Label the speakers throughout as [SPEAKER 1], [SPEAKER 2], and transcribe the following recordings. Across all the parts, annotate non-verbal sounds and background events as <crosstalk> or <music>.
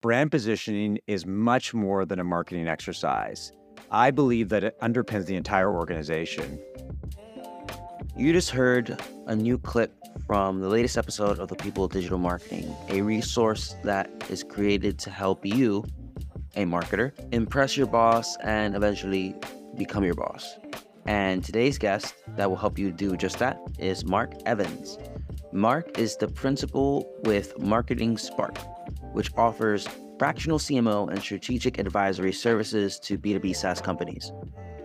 [SPEAKER 1] brand positioning is much more than a marketing exercise. I believe that it underpins the entire organization.
[SPEAKER 2] You just heard a new clip from the latest episode of the People of Digital Marketing, a resource that is created to help you, a marketer, impress your boss and eventually become your boss. And today's guest that will help you do just that is Mark Evans. Mark is the principal with Marketing Spark, which offers fractional CMO and strategic advisory services to B2B SaaS companies.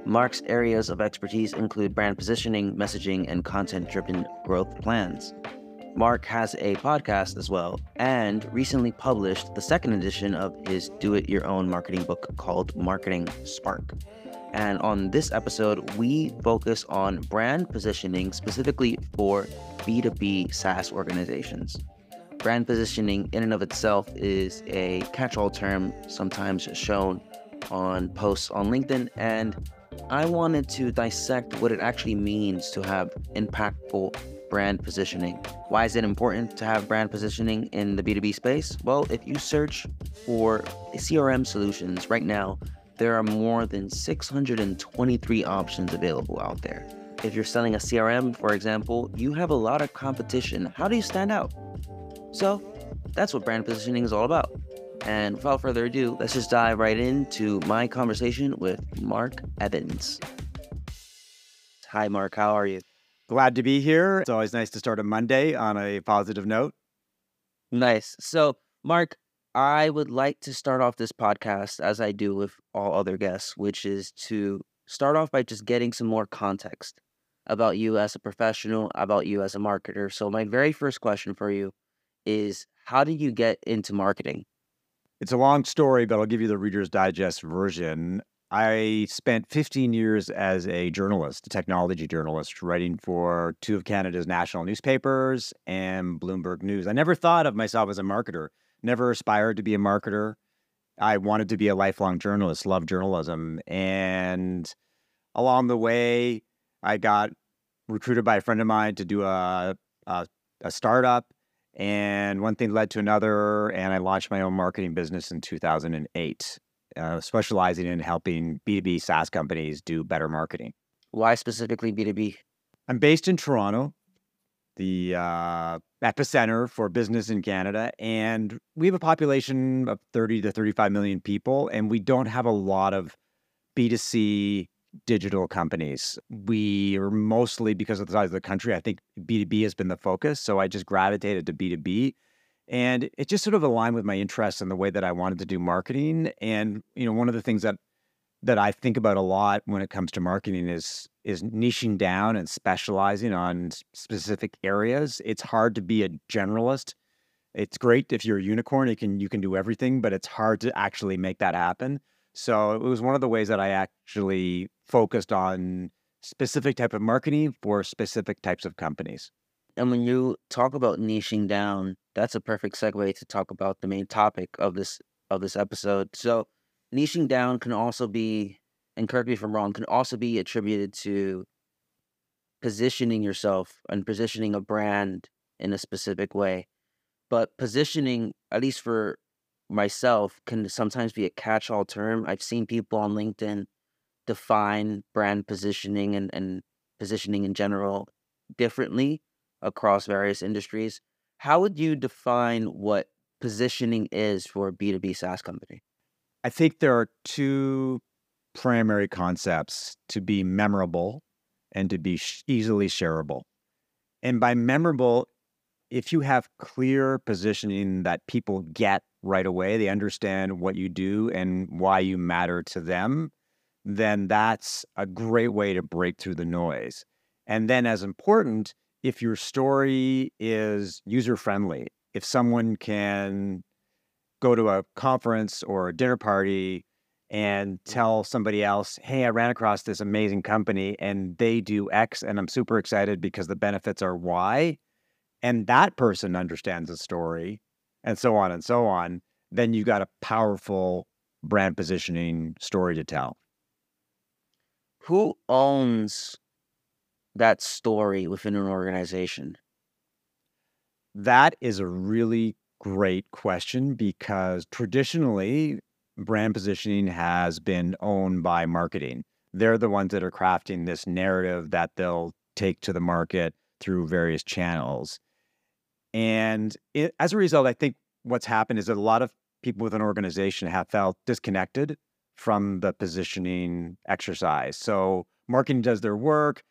[SPEAKER 2] Mark's areas of expertise include brand positioning, messaging, and content driven growth plans. Mark has a podcast as well and recently published the second edition of his Do It Your Own marketing book called Marketing Spark. And on this episode, we focus on brand positioning specifically for B2B SaaS organizations. Brand positioning, in and of itself, is a catch all term sometimes shown on posts on LinkedIn. And I wanted to dissect what it actually means to have impactful brand positioning. Why is it important to have brand positioning in the B2B space? Well, if you search for CRM solutions right now, there are more than 623 options available out there. If you're selling a CRM, for example, you have a lot of competition. How do you stand out? So, that's what brand positioning is all about. And without further ado, let's just dive right into my conversation with Mark Evans. Hi, Mark. How are you?
[SPEAKER 1] Glad to be here. It's always nice to start a Monday on a positive note.
[SPEAKER 2] Nice. So, Mark, I would like to start off this podcast as I do with all other guests, which is to start off by just getting some more context about you as a professional, about you as a marketer. So, my very first question for you is How did you get into marketing?
[SPEAKER 1] It's a long story, but I'll give you the Reader's Digest version. I spent 15 years as a journalist, a technology journalist, writing for two of Canada's national newspapers and Bloomberg News. I never thought of myself as a marketer, never aspired to be a marketer. I wanted to be a lifelong journalist, loved journalism. And along the way, I got recruited by a friend of mine to do a, a, a startup and one thing led to another, and I launched my own marketing business in 2008, uh, specializing in helping B2B SaaS companies do better marketing.
[SPEAKER 2] Why specifically B2B?
[SPEAKER 1] I'm based in Toronto, the uh, epicenter for business in Canada, and we have a population of 30 to 35 million people, and we don't have a lot of B2C digital companies. We are mostly because of the size of the country. I think B2B has been the focus. So I just gravitated to B2B. And it just sort of aligned with my interests and the way that I wanted to do marketing. And, you know, one of the things that that I think about a lot when it comes to marketing is is niching down and specializing on specific areas. It's hard to be a generalist. It's great if you're a unicorn, you can you can do everything, but it's hard to actually make that happen. So it was one of the ways that I actually focused on specific type of marketing for specific types of companies.
[SPEAKER 2] And when you talk about niching down, that's a perfect segue to talk about the main topic of this of this episode. So niching down can also be, and correct me if I'm wrong, can also be attributed to positioning yourself and positioning a brand in a specific way. But positioning, at least for myself can sometimes be a catch all term. I've seen people on LinkedIn define brand positioning and, and positioning in general differently across various industries. How would you define what positioning is for a B2B SaaS company?
[SPEAKER 1] I think there are two primary concepts to be memorable and to be easily shareable. And by memorable, if you have clear positioning that people get right away, they understand what you do and why you matter to them, then that's a great way to break through the noise. And then, as important, if your story is user friendly, if someone can go to a conference or a dinner party and mm. tell somebody else, hey, I ran across this amazing company and they do X and I'm super excited because the benefits are Y, and that person understands the story, and so on and so on, then you got a powerful brand positioning story to tell.
[SPEAKER 2] Who owns that story within an organization?
[SPEAKER 1] That is a really great question because traditionally, brand positioning has been owned by marketing. They're the ones that are crafting this narrative that they'll take to the market through various channels. And it, as a result, I think what's happened is that a lot of people with an organization have felt disconnected from the positioning exercise. So marketing does their work,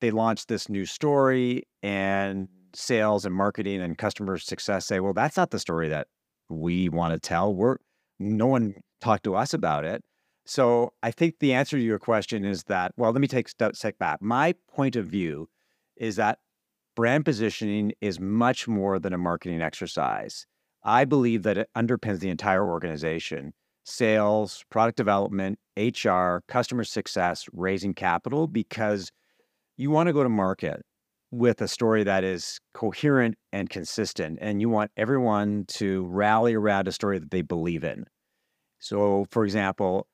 [SPEAKER 1] they launch this new story, and sales and marketing and customer success say, well, that's not the story that we want to tell. We're no one talked to us about it. So I think the answer to your question is that, well, let me take a step back. My point of view is that brand positioning is much more than a marketing exercise. I believe that it underpins the entire organization sales, product development, HR, customer success, raising capital, because you want to go to market with a story that is coherent and consistent. And you want everyone to rally around a story that they believe in. So, for example,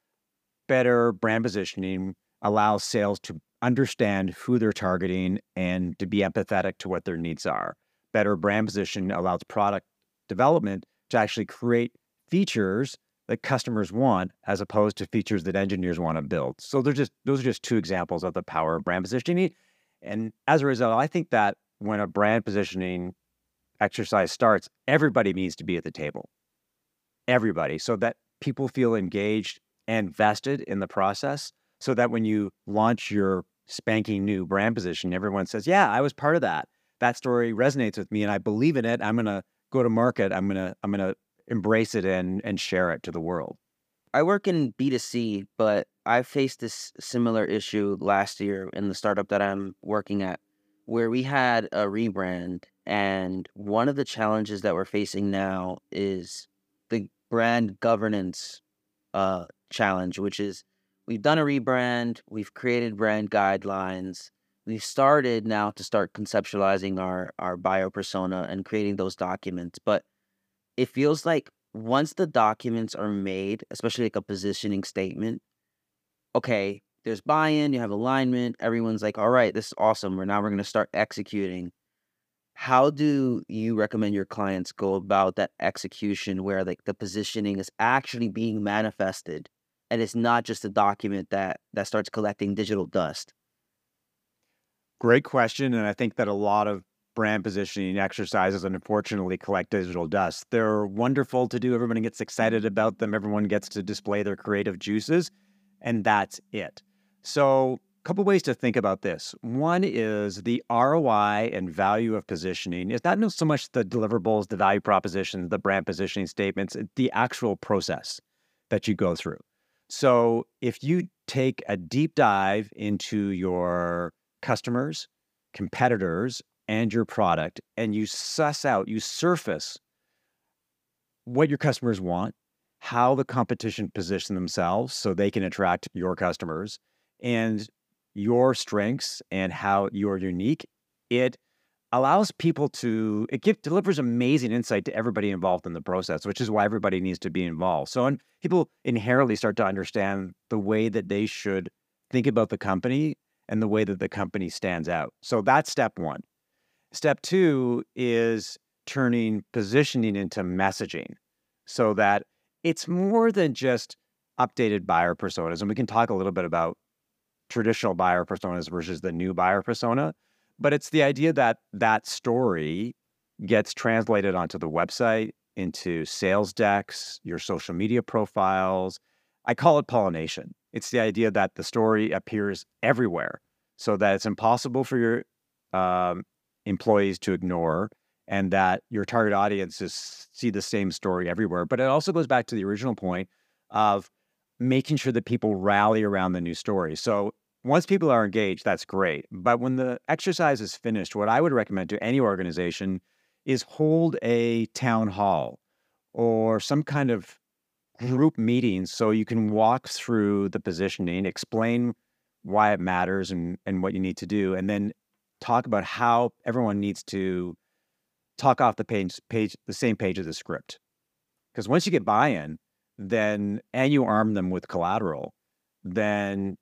[SPEAKER 1] better brand positioning allows sales to understand who they're targeting and to be empathetic to what their needs are. Better brand position allows product development to actually create features that customers want as opposed to features that engineers want to build. So they're just those are just two examples of the power of brand positioning. And as a result, I think that when a brand positioning exercise starts, everybody needs to be at the table. Everybody, so that people feel engaged and vested in the process, so that when you launch your spanking new brand position, everyone says, Yeah, I was part of that. That story resonates with me and I believe in it. I'm gonna go to market. I'm gonna I'm gonna embrace it and and share it to the world.
[SPEAKER 2] I work in B2C, but I faced this similar issue last year in the startup that I'm working at, where we had a rebrand. And one of the challenges that we're facing now is the brand governance uh, challenge, which is we've done a rebrand, we've created brand guidelines, we've started now to start conceptualizing our, our buyer persona and creating those documents. But it feels like once the documents are made, especially like a positioning statement, okay, there's buy-in, you have alignment, everyone's like, all right, this is awesome. We're now we're gonna start executing. How do you recommend your clients go about that execution where like the positioning is actually being manifested and it's not just a document that that starts collecting digital dust?
[SPEAKER 1] Great question. And I think that a lot of brand positioning exercises unfortunately collect digital dust. They're wonderful to do. Everyone gets excited about them. Everyone gets to display their creative juices, and that's it. So, a couple ways to think about this. One is the ROI and value of positioning is not so much the deliverables, the value propositions, the brand positioning statements, the actual process that you go through. So, if you take a deep dive into your customers, competitors, and your product and you suss out, you surface what your customers want, how the competition position themselves so they can attract your customers and your strengths and how you're unique, it allows people to it give, delivers amazing insight to everybody involved in the process, which is why everybody needs to be involved. So and people inherently start to understand the way that they should think about the company and the way that the company stands out. So that's step one. Step two is turning positioning into messaging so that it's more than just updated buyer personas. And we can talk a little bit about traditional buyer personas versus the new buyer persona. But it's the idea that that story gets translated onto the website, into sales decks, your social media profiles. I call it pollination. It's the idea that the story appears everywhere so that it's impossible for your um, employees to ignore and that your target audiences see the same story everywhere. But it also goes back to the original point of making sure that people rally around the new story. So once people are engaged, that's great. But when the exercise is finished, what I would recommend to any organization is hold a town hall or some kind of group meeting so you can walk through the positioning, explain why it matters and, and what you need to do, and then talk about how everyone needs to talk off the page, page the same page of the script. Because once you get buy-in, then and you arm them with collateral, then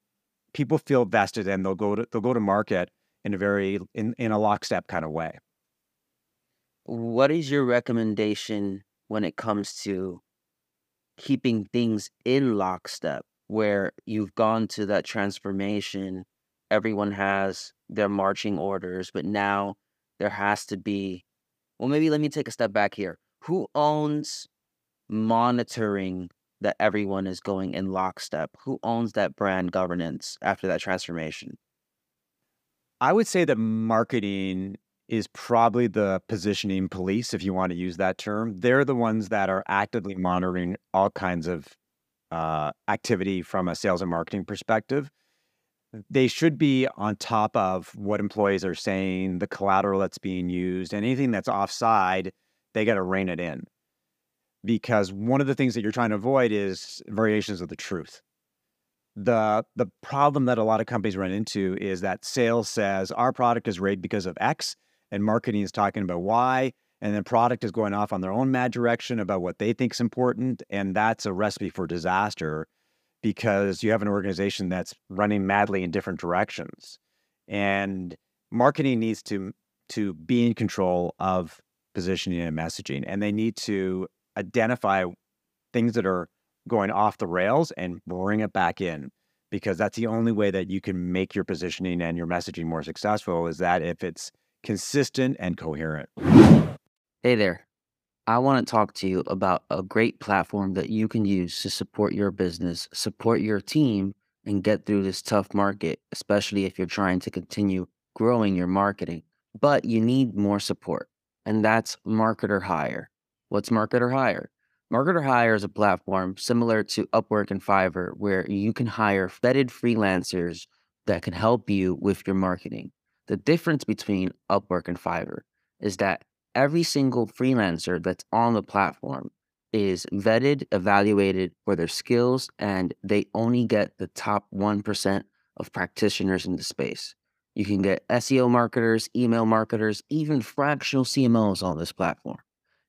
[SPEAKER 1] people feel vested and they'll go to they'll go to market in a very in, in a lockstep kind of way.
[SPEAKER 2] what is your recommendation when it comes to keeping things in lockstep where you've gone to that transformation everyone has their marching orders but now there has to be well maybe let me take a step back here who owns monitoring that everyone is going in lockstep who owns that brand governance after that transformation
[SPEAKER 1] I would say that marketing is probably the positioning police, if you want to use that term. They're the ones that are actively monitoring all kinds of uh, activity from a sales and marketing perspective. They should be on top of what employees are saying, the collateral that's being used, and anything that's offside, they got to rein it in. Because one of the things that you're trying to avoid is variations of the truth. The the problem that a lot of companies run into is that sales says our product is rated because of X, and marketing is talking about Y, and then product is going off on their own mad direction about what they think is important, and that's a recipe for disaster because you have an organization that's running madly in different directions, and marketing needs to to be in control of positioning and messaging, and they need to identify things that are going off the rails and bring it back in because that's the only way that you can make your positioning and your messaging more successful is that if it's consistent and coherent.
[SPEAKER 2] Hey there. I want to talk to you about a great platform that you can use to support your business, support your team, and get through this tough market, especially if you're trying to continue growing your marketing. But you need more support, and that's MarketerHire. What's MarketerHire? Marketer Hire is a platform similar to Upwork and Fiverr where you can hire vetted freelancers that can help you with your marketing. The difference between Upwork and Fiverr is that every single freelancer that's on the platform is vetted, evaluated for their skills, and they only get the top 1% of practitioners in the space. You can get SEO marketers, email marketers, even fractional CMOs on this platform.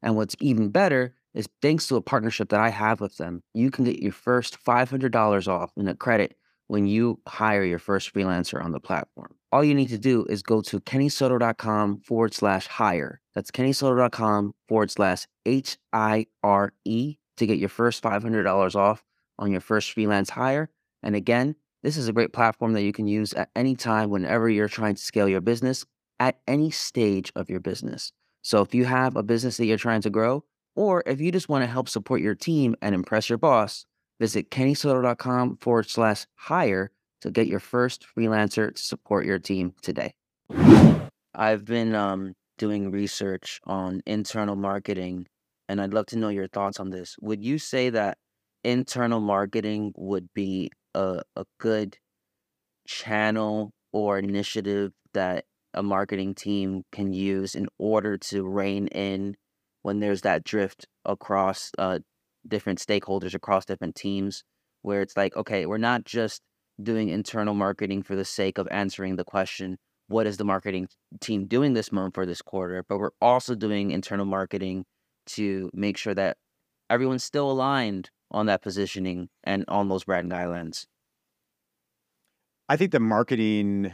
[SPEAKER 2] And what's even better is thanks to a partnership that I have with them, you can get your first $500 off in a credit when you hire your first freelancer on the platform. All you need to do is go to kennysoto.com forward slash hire. That's kennysoto.com forward slash H I R E to get your first $500 off on your first freelance hire. And again, this is a great platform that you can use at any time whenever you're trying to scale your business at any stage of your business. So if you have a business that you're trying to grow, or if you just want to help support your team and impress your boss, visit kennysoto.com forward slash hire to get your first freelancer to support your team today. I've been um, doing research on internal marketing, and I'd love to know your thoughts on this. Would you say that internal marketing would be a, a good channel or initiative that a marketing team can use in order to rein in when there's that drift across uh, different stakeholders, across different teams, where it's like, okay, we're not just doing internal marketing for the sake of answering the question, what is the marketing team doing this month for this quarter? But we're also doing internal marketing to make sure that everyone's still aligned on that positioning and on those brand guidelines.
[SPEAKER 1] I think the marketing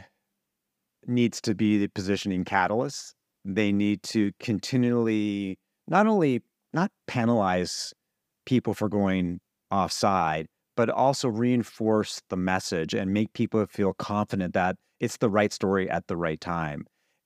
[SPEAKER 1] needs to be the positioning catalyst. They need to continually not only not penalize people for going offside, but also reinforce the message and make people feel confident that it's the right story at the right time.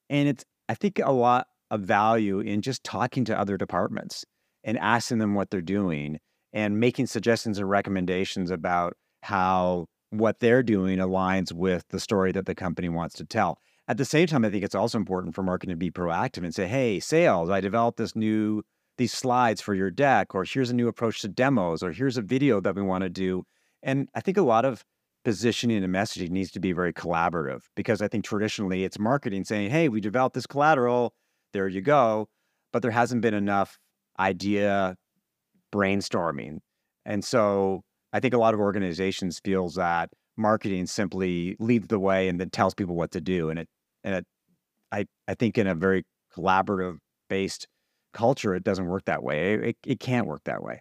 [SPEAKER 1] And it's, I think, a lot of value in just talking to other departments and asking them what they're doing and making suggestions and recommendations about how what they're doing aligns with the story that the company wants to tell. At the same time, I think it's also important for marketing to be proactive and say, hey, sales, I developed this new these slides for your deck, or here's a new approach to demos, or here's a video that we want to do. And I think a lot of positioning and messaging needs to be very collaborative because I think traditionally it's marketing saying, hey, we developed this collateral, there you go. But there hasn't been enough idea brainstorming. And so I think a lot of organizations feels that marketing simply leads the way and then tells people what to do. And it and it I I think in a very collaborative based culture, it doesn't work that way. It, it can't work that way.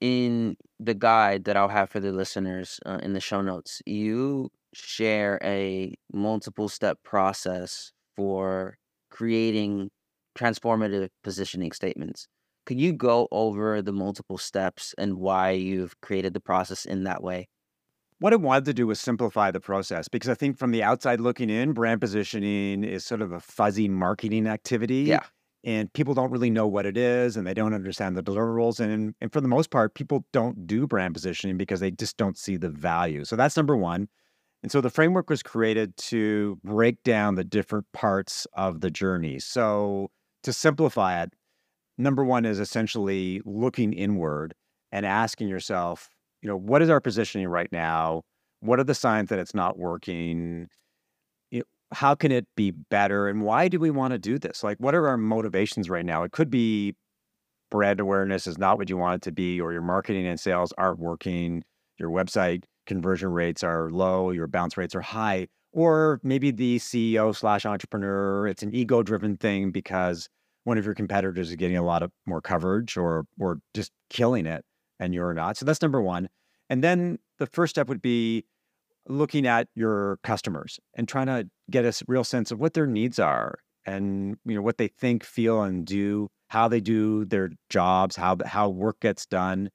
[SPEAKER 2] In the guide that I'll have for the listeners uh, in the show notes, you share a multiple step process for creating transformative positioning statements. Could you go over the multiple steps and why you've created the process in that way?
[SPEAKER 1] What I wanted to do was simplify the process because I think from the outside looking in, brand positioning is sort of a fuzzy marketing activity.
[SPEAKER 2] Yeah.
[SPEAKER 1] And people don't really know what it is and they don't understand the deliverables. And, and for the most part, people don't do brand positioning because they just don't see the value. So that's number one. And so the framework was created to break down the different parts of the journey. So to simplify it, number one is essentially looking inward and asking yourself, you know, what is our positioning right now? What are the signs that it's not working? You know, how can it be better? And why do we want to do this? Like, what are our motivations right now? It could be brand awareness is not what you want it to be, or your marketing and sales aren't working, your website conversion rates are low, your bounce rates are high, or maybe the CEO slash entrepreneur, it's an ego driven thing because one of your competitors is getting a lot of more coverage or or just killing it and you're not. So that's number one. And then the first step would be looking at your customers and trying to get a real sense of what their needs are and you know what they think, feel, and do, how they do their jobs, how how work gets done,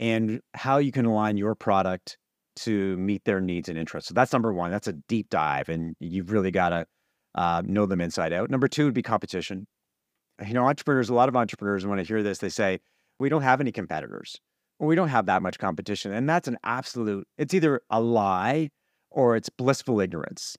[SPEAKER 1] and how you can align your product to meet their needs and interests. So that's number one. That's a deep dive, and you've really got to uh, know them inside out. Number two would be competition. You know, entrepreneurs. A lot of entrepreneurs, when I hear this, they say, "We don't have any competitors." we don't have that much competition. And that's an absolute, it's either a lie or it's blissful ignorance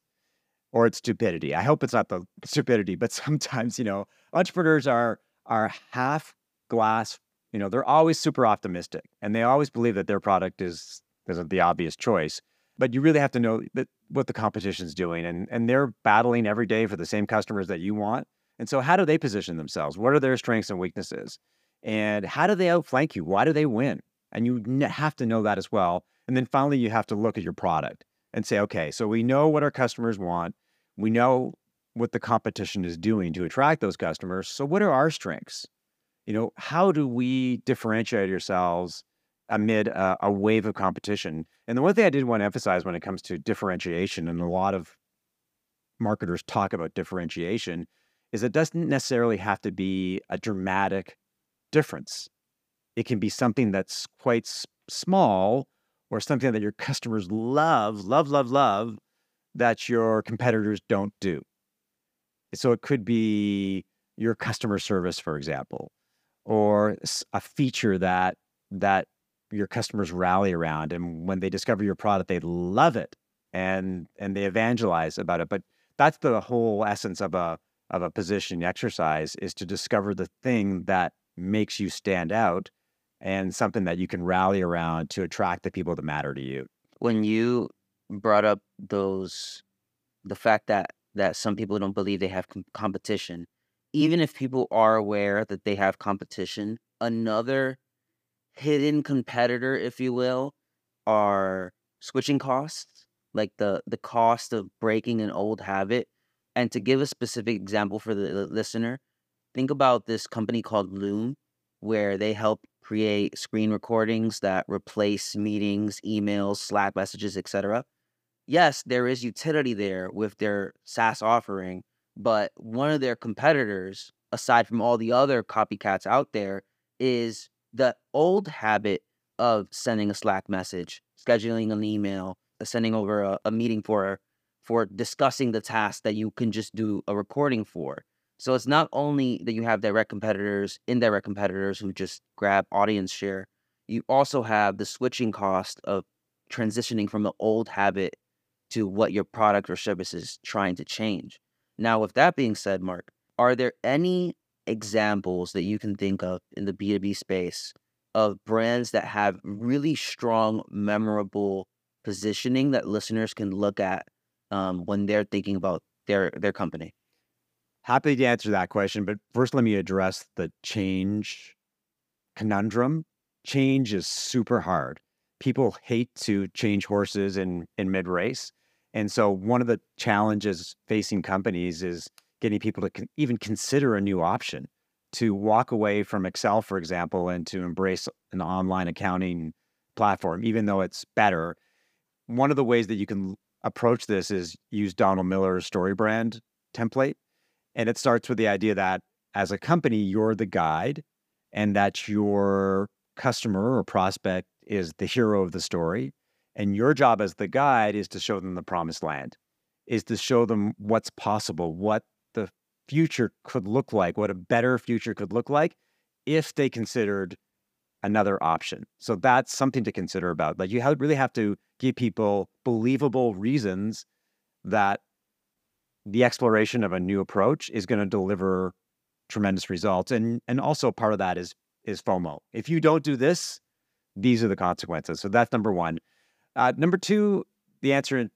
[SPEAKER 1] or it's stupidity. I hope it's not the <laughs> stupidity, but sometimes, you know, entrepreneurs are are half glass, you know, they're always super optimistic and they always believe that their product is isn't the obvious choice. But you really have to know that what the competition's doing and and they're battling every day for the same customers that you want. And so how do they position themselves? What are their strengths and weaknesses? And how do they outflank you? Why do they win? And you have to know that as well. And then finally, you have to look at your product and say, okay, so we know what our customers want. We know what the competition is doing to attract those customers. So, what are our strengths? You know, how do we differentiate ourselves amid a, a wave of competition? And the one thing I did want to emphasize when it comes to differentiation, and a lot of marketers talk about differentiation, is it doesn't necessarily have to be a dramatic difference. It can be something that's quite small or something that your customers love, love, love, love that your competitors don't do. So it could be your customer service, for example, or a feature that that your customers rally around, and when they discover your product, they love it and and they evangelize about it. But that's the whole essence of a of a positioning exercise is to discover the thing that makes you stand out and something that you can rally around to attract the people that matter to you.
[SPEAKER 2] When you brought up those, the fact that that some people don't believe they have com- competition, even if people are aware that they have competition, another hidden competitor, if you will, are switching costs, like the the cost of breaking an old habit. And to give a specific example for the listener, think about this company called Loom, where they help create screen recordings that replace meetings, emails, Slack messages, etc. Yes, there is utility there with their SaaS offering, but one of their competitors, aside from all the other copycats out there, is the old habit of sending a Slack message, scheduling an email, sending over a, a meeting for for discussing the task that you can just do a recording for. So it's not only that you have direct competitors, indirect competitors who just grab audience share, you also have the switching cost of transitioning from the old habit to what your product or service is trying to change. Now, with that being said, Mark, are there any examples that you can think of in the B2B space of brands that have really strong, memorable positioning that listeners can look at um, when they're thinking about their their company?
[SPEAKER 1] Happy to answer that question, but first let me address the change conundrum. Change is super hard. People hate to change horses in in mid race, and so one of the challenges facing companies is getting people to con- even consider a new option, to walk away from Excel, for example, and to embrace an online accounting platform, even though it's better. One of the ways that you can approach this is use Donald Miller's StoryBrand template and it starts with the idea that as a company, you're the guide and that your customer or prospect is the hero of the story. And your job as the guide is to show them the promised land, is to show them what's possible, what the future could look like, what a better future could look like if they considered another option. So that's something to consider about. Like you have, really have to give people believable reasons that the exploration of a new approach is going to deliver tremendous results. And and also part of that is is FOMO. If you don't do this, these are the consequences. So that's number one. Uh, number two, the answer,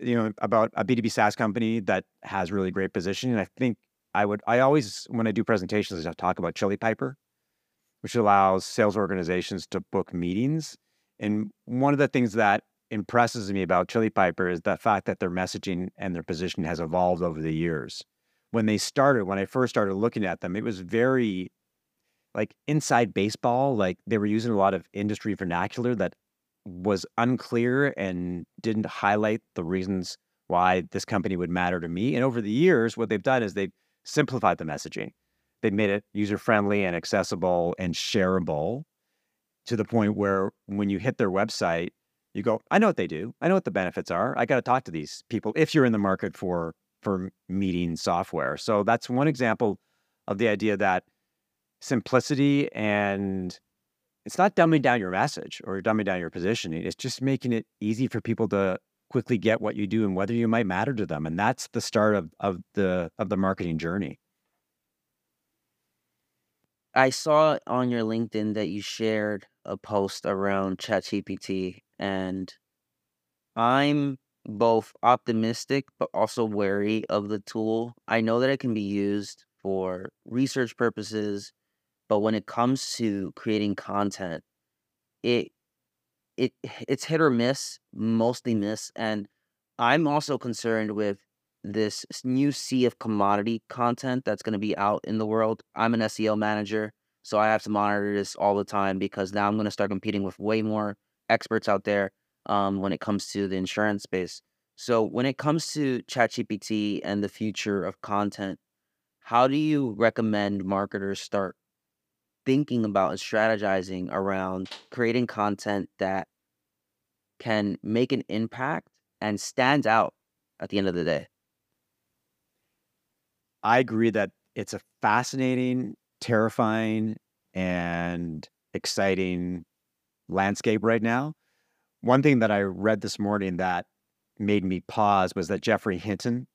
[SPEAKER 1] you know, about a B2B SaaS company that has really great positioning. I think I would, I always, when I do presentations, I talk about Chili Piper, which allows sales organizations to book meetings. And one of the things that impresses me about Chili Piper is the fact that their messaging and their position has evolved over the years. When they started, when I first started looking at them, it was very like inside baseball. Like they were using a lot of industry vernacular that was unclear and didn't highlight the reasons why this company would matter to me. And over the years, what they've done is they've simplified the messaging. They've made it user friendly and accessible and shareable to the point where when you hit their website, you go, I know what they do. I know what the benefits are. I got to talk to these people if you're in the market for for meeting software. So that's one example of the idea that simplicity and it's not dumbing down your message or dumbing down your positioning. It's just making it easy for people to quickly get what you do and whether you might matter to them. And that's the start of, of the of the marketing journey.
[SPEAKER 2] I saw on your LinkedIn that you shared a post around ChatGPT and I'm both optimistic but also wary of the tool. I know that it can be used for research purposes, but when it comes to creating content, it it it's hit or miss, mostly miss, and I'm also concerned with this new sea of commodity content that's going to be out in the world. I'm an SEO manager, so I have to monitor this all the time because now I'm going to start competing with way more experts out there um, when it comes to the insurance space. So when it comes to ChatGPT and the future of content, how do you recommend marketers start thinking about and strategizing around creating content that can make an impact and stand out at the end of the day?
[SPEAKER 1] I agree that it's a fascinating, terrifying, and exciting landscape right now. One thing that I read this morning that made me pause was that Geoffrey Hinton,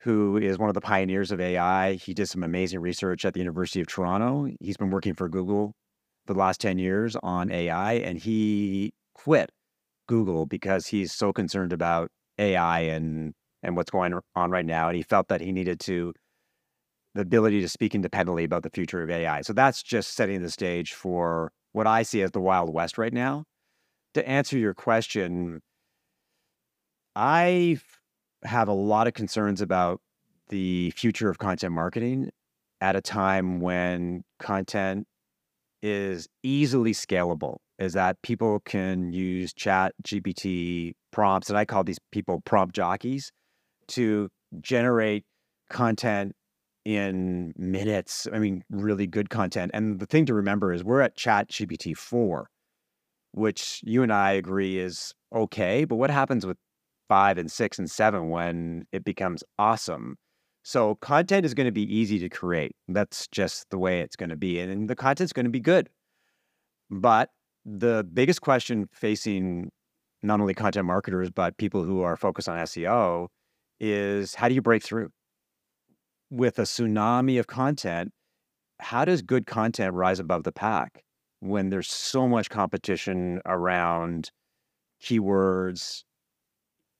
[SPEAKER 1] who is one of the pioneers of AI, he did some amazing research at the University of Toronto. He's been working for Google for the last 10 years on AI, and he quit Google because he's so concerned about AI and and what's going on right now. And he felt that he needed to the ability to speak independently about the future of AI. So that's just setting the stage for what I see as the Wild West right now. To answer your question, I have a lot of concerns about the future of content marketing at a time when content is easily scalable is that people can use chat gpt prompts and i call these people prompt jockeys to generate content in minutes i mean really good content and the thing to remember is we're at ChatGPT 4 which you and i agree is okay but what happens with five and six and seven when it becomes awesome. So content is going to be easy to create. That's just the way it's going to be. And the content's going to be good. But the biggest question facing not only content marketers, but people who are focused on SEO is how do you break through? With a tsunami of content, how does good content rise above the pack when there's so much competition around keywords,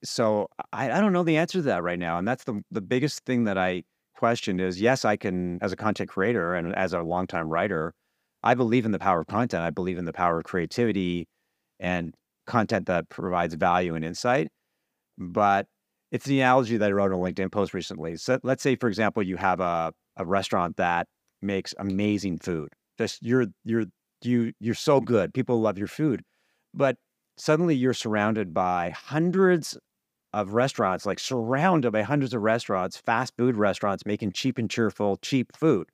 [SPEAKER 1] so I, I don't know the answer to that right now. And that's the the biggest thing that I question is yes, I can as a content creator and as a longtime writer, I believe in the power of content. I believe in the power of creativity and content that provides value and insight. But it's the analogy that I wrote on a LinkedIn post recently. So let's say, for example, you have a, a restaurant that makes amazing food. Just you're you're you you're so good. People love your food. But suddenly you're surrounded by hundreds of restaurants, like surrounded by hundreds of restaurants, fast food restaurants making cheap and cheerful, cheap food.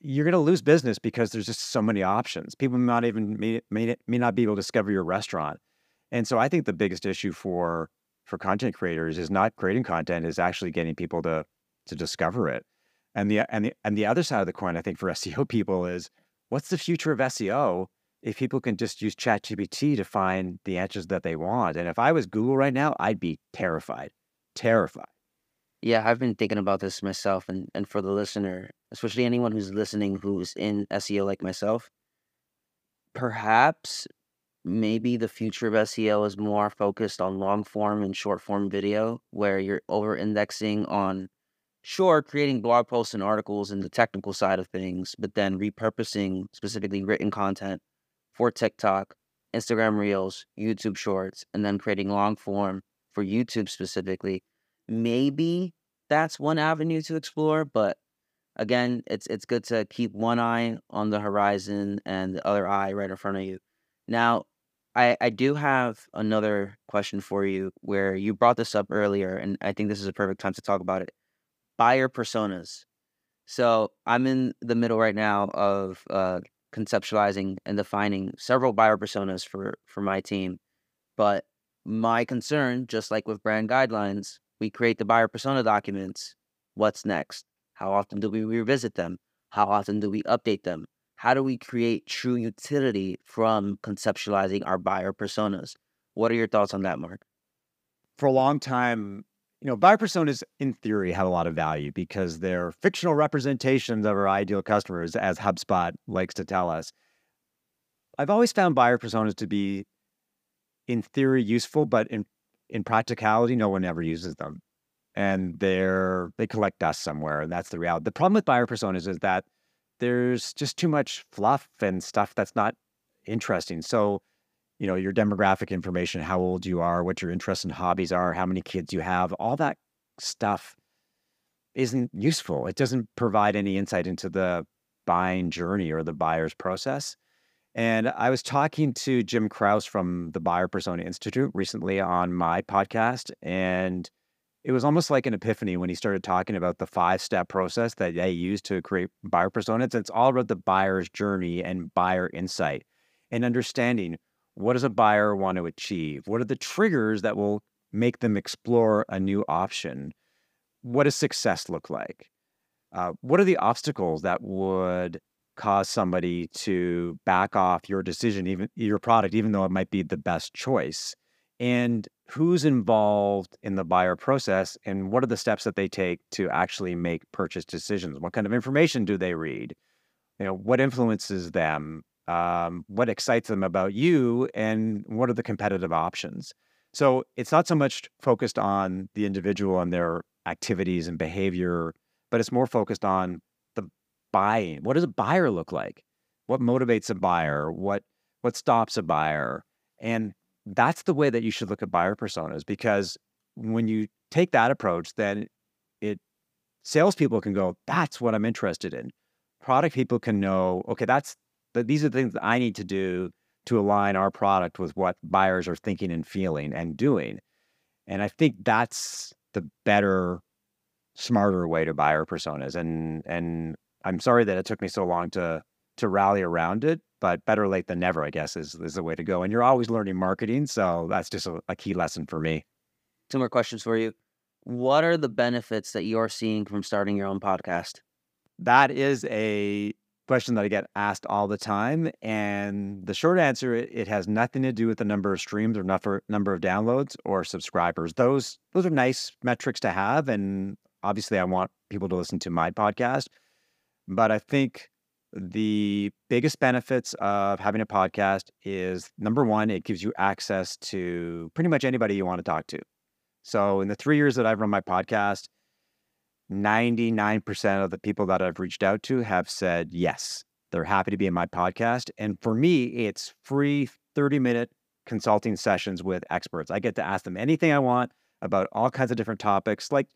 [SPEAKER 1] you're going to lose business because there's just so many options. People may not even may, may, may not be able to discover your restaurant. And so I think the biggest issue for for content creators is not creating content is actually getting people to to discover it. And the and the and the other side of the coin I think for <laughs> SEO people is what's the future of SEO if people can just use ChatGPT to find the answers that they want. And if I was Google right now, I'd be terrified. Terrified.
[SPEAKER 2] Yeah, I've been thinking about this myself and, and for the listener, especially anyone who's listening who's in SEO like myself, perhaps maybe the future of SEO is more focused on long form and short form video, where you're over indexing on, sure, creating blog posts and articles and the technical side of things, but then repurposing specifically written content for TikTok, Instagram Reels, YouTube Shorts, and then creating long form for YouTube specifically. Maybe that's one avenue to explore, but again, it's it's good to keep one eye on the horizon and the other eye right in front of you. Now, I, I do have another question for you where you brought this up earlier, and I think this is a perfect time to talk about it. Buyer personas. So I'm in the middle right now of uh, conceptualizing and defining several buyer personas for for my team. But my concern, just like with brand guidelines, we create the buyer persona documents. What's next? How often do we revisit them? How often do we update them? How do we create true utility from conceptualizing our buyer personas? What are your thoughts on that, Mark?
[SPEAKER 1] For a long time, you know, buyer personas in theory have a lot of value because they're fictional representations of our ideal customers, as HubSpot likes to tell us. I've always found buyer personas to be, in theory, useful, but in in practicality, no one ever uses them, and they're they collect dust somewhere, and that's the reality. The problem with buyer personas is that there's just too much fluff and stuff that's not interesting. So, you know, your demographic information, how old you are, what your interests and hobbies are, how many kids you have, all that stuff isn't useful. It doesn't provide any insight into the buying journey or the buyer's process. And I was talking to Jim Krause from the Buyer Persona Institute recently on my podcast, and it was almost like an epiphany when he started talking about the five step process that they use to create buyer personas. It's all about the buyer's journey and buyer insight and understanding what does a buyer want to achieve? What are the triggers that will make them explore a new option? What does success look like? Uh, what are the obstacles that would cause somebody to back off your decision, even your product, even though it might be the best choice? And who's involved in the buyer process and what are the steps that they take to actually make purchase decisions? What kind of information do they read? You know what influences them? Um, what excites them about you and what are the competitive options? So it's not so much focused on the individual and their activities and behavior but it's more focused on the buying. What does a buyer look like? What motivates a buyer? What what stops a buyer? And that's the way that you should look at buyer personas because when you take that approach, then it salespeople can go, that's what I'm interested in. Product people can know, okay, that's that these are the things that I need to do to align our product with what buyers are thinking and feeling and doing. And I think that's the better, smarter way to buyer personas. And and I'm sorry that it took me so long to to rally around it, but better late than never, I guess, is, is the way to go. And you're always learning marketing. So that's just a, a key lesson for me.
[SPEAKER 2] Two more questions for you. What are the benefits that you're seeing from starting your own podcast?
[SPEAKER 1] That is a question that I get asked all the time. And the short answer, it has nothing to do with the number of streams or number, number of downloads or subscribers. Those, those are nice metrics to have. And obviously, I want people to listen to my podcast. But I think the biggest benefits of having a podcast is number one, it gives you access to pretty much anybody you want to talk to. So, in the three years that I've run my podcast, 99% of the people that I've reached out to have said yes, they're happy to be in my podcast. And for me, it's free 30 minute consulting sessions with experts. I get to ask them anything I want about all kinds of different topics. Like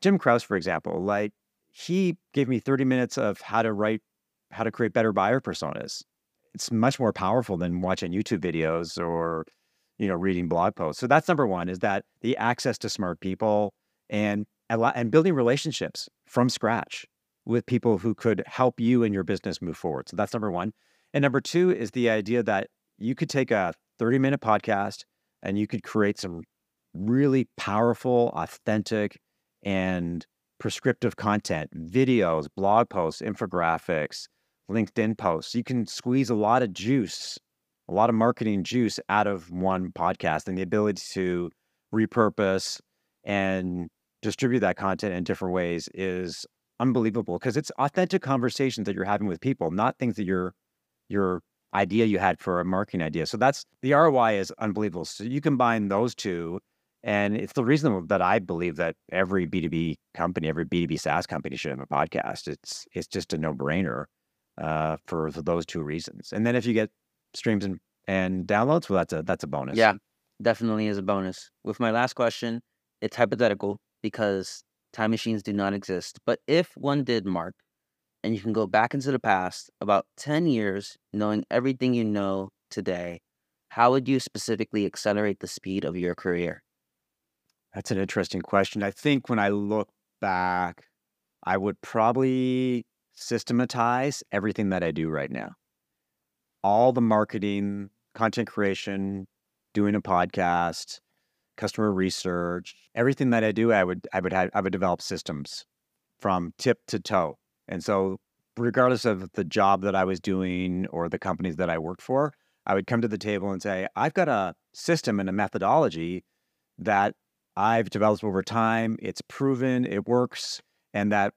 [SPEAKER 1] Jim Krause, for example, like he gave me 30 minutes of how to write how to create better buyer personas. It's much more powerful than watching YouTube videos or, you know, reading blog posts. So that's number one is that the access to smart people and and building relationships from scratch. with people who could help you and your business move forward. So that's number one. And number two is the idea that you could take a 30 minute podcast and you could create some really powerful, authentic, and prescriptive content, videos, blog posts, infographics, LinkedIn posts. You can squeeze a lot of juice, a lot of marketing juice out of one podcast and the ability to repurpose and distribute that content in different ways is unbelievable because it's authentic conversations that you're having with people, not things that your your idea you had for a marketing idea. So that's the ROI is unbelievable. So you combine those two and it's the reason that I believe that every B2B company, every B2B SaaS company should have a podcast. It's it's just a no-brainer uh, for, for those two reasons. And then if you get streams and, and downloads, well, that's a that's a bonus.
[SPEAKER 2] Yeah, definitely is a bonus. With my last question, it's hypothetical because time machines do not exist. But if one did, Mark, and you can go back into the past about 10 years, knowing everything you know today, how would you specifically accelerate the speed of your career?
[SPEAKER 1] That's an interesting question. I think when I look back, I would probably systematize everything that I do right now. All the marketing, content creation, doing a podcast, customer research, everything that I do, I would I would have I would develop systems from tip to toe. And so regardless of the job that I was doing or the companies that I worked for, I would come to the table and say, I've got a system and a methodology that I've developed over time. It's proven, it works, and that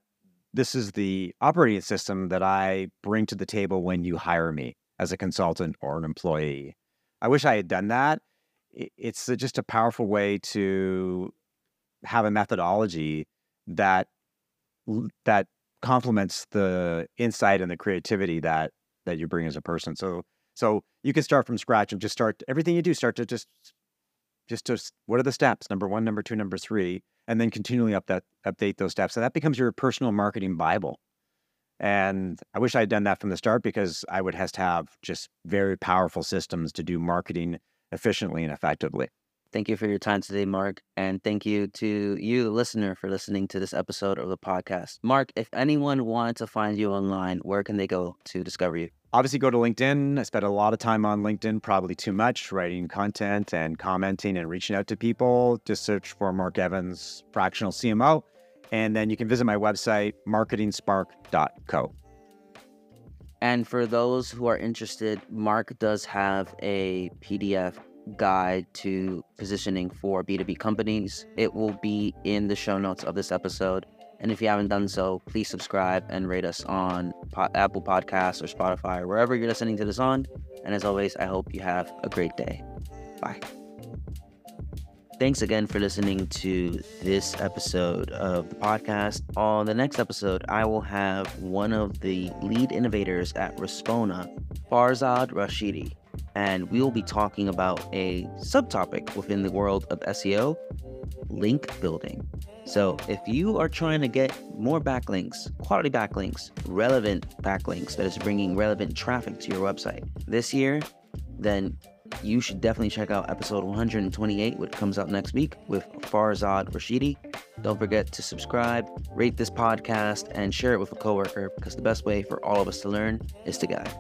[SPEAKER 1] this is the operating system that I bring to the table when you hire me as a consultant or an employee. I wish I had done that. It's just a powerful way to have a methodology that that complements the insight and the creativity that that you bring as a person. So so you can start from scratch and just start everything you do. Start to just just to what are the steps? Number one, number two, number three, and then continually up that update those steps. And that becomes your personal marketing Bible. And I wish I had done that from the start because I would have to have just very powerful systems to do marketing efficiently and effectively.
[SPEAKER 2] Thank you for your time today, Mark. And thank you to you, the listener, for listening to this episode of the podcast. Mark, if anyone wanted to find you online, where can they go to discover you?
[SPEAKER 1] Obviously, go to LinkedIn. I spent a lot of time on LinkedIn, probably too much, writing content and commenting and reaching out to people. Just search for Mark Evans, fractional CMO. And then you can visit my website, marketingspark.co.
[SPEAKER 2] And for those who are interested, Mark does have a PDF guide to positioning for B2B companies. It will be in the show notes of this episode. And if you haven't done so, please subscribe and rate us on Apple Podcasts or Spotify or wherever you're listening to this on. And as always, I hope you have a great day. Bye. Thanks again for listening to this episode of the podcast. On the next episode, I will have one of the lead innovators at Respona, Farzad Rashidi, and we will be talking about a subtopic within the world of SEO link building. So, if you are trying to get more backlinks, quality backlinks, relevant backlinks that is bringing relevant traffic to your website this year, then you should definitely check out episode 128, which comes out next week with Farzad Rashidi. Don't forget to subscribe, rate this podcast, and share it with a coworker because the best way for all of us to learn is together.